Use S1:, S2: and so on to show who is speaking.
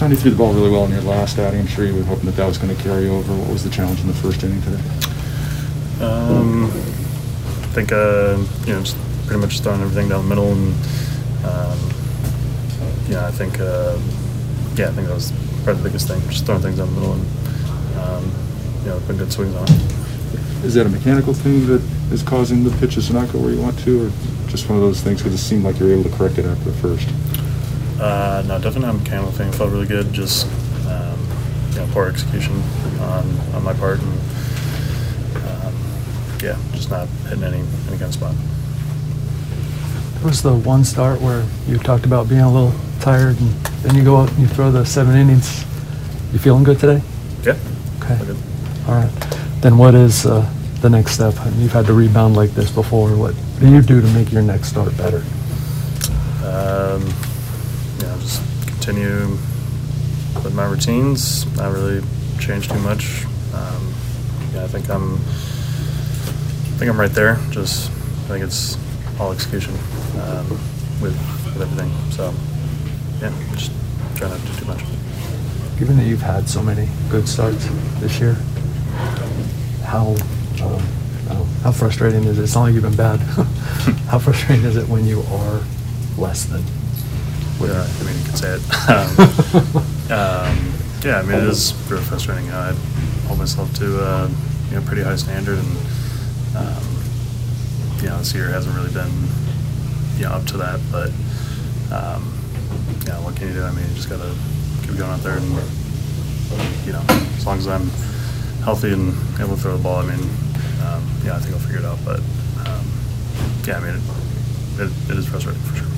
S1: You threw the ball really well in your last outing. I'm sure you were hoping that that was going to carry over. What was the challenge in the first inning today?
S2: Um, I think uh, you know just pretty much throwing everything down the middle, and um, yeah, I think uh, yeah, I think that was probably the biggest thing, just throwing things down the middle, and um, you know, putting good swings on it.
S1: Is that a mechanical thing that is causing the pitches to not go where you want to, or just one of those things? Because it seemed like you were able to correct it after the first.
S2: Uh, no, definitely a mechanical thing. Felt really good. Just um, you know, poor execution on, on my part, and um, yeah, just not hitting any any kind of spot.
S3: It was the one start where you talked about being a little tired, and then you go out and you throw the seven innings. You feeling good today?
S2: Yeah.
S3: Okay. All right. Then what is uh, the next step? And You've had to rebound like this before. What do you do to make your next start better?
S2: Um, know, just continue with my routines. Not really change too much. Um, yeah, I think I'm. I think I'm right there. Just I think it's all execution um, with with everything. So yeah, just try not to do too much.
S3: Given that you've had so many good starts this year, how um, how frustrating is it? It's not like you've been bad. how frustrating is it when you are less than?
S2: Yeah, I mean, you could say it. Um, um, yeah, I mean, it is really frustrating. I hold myself to uh, you know pretty high standard, and um, you know this year hasn't really been you know up to that. But um, yeah, what can you do? I mean, you just gotta keep going out there, and you know, as long as I'm healthy and able to throw the ball, I mean, um, yeah, I think I'll figure it out. But um, yeah, I mean, it, it, it is frustrating for sure.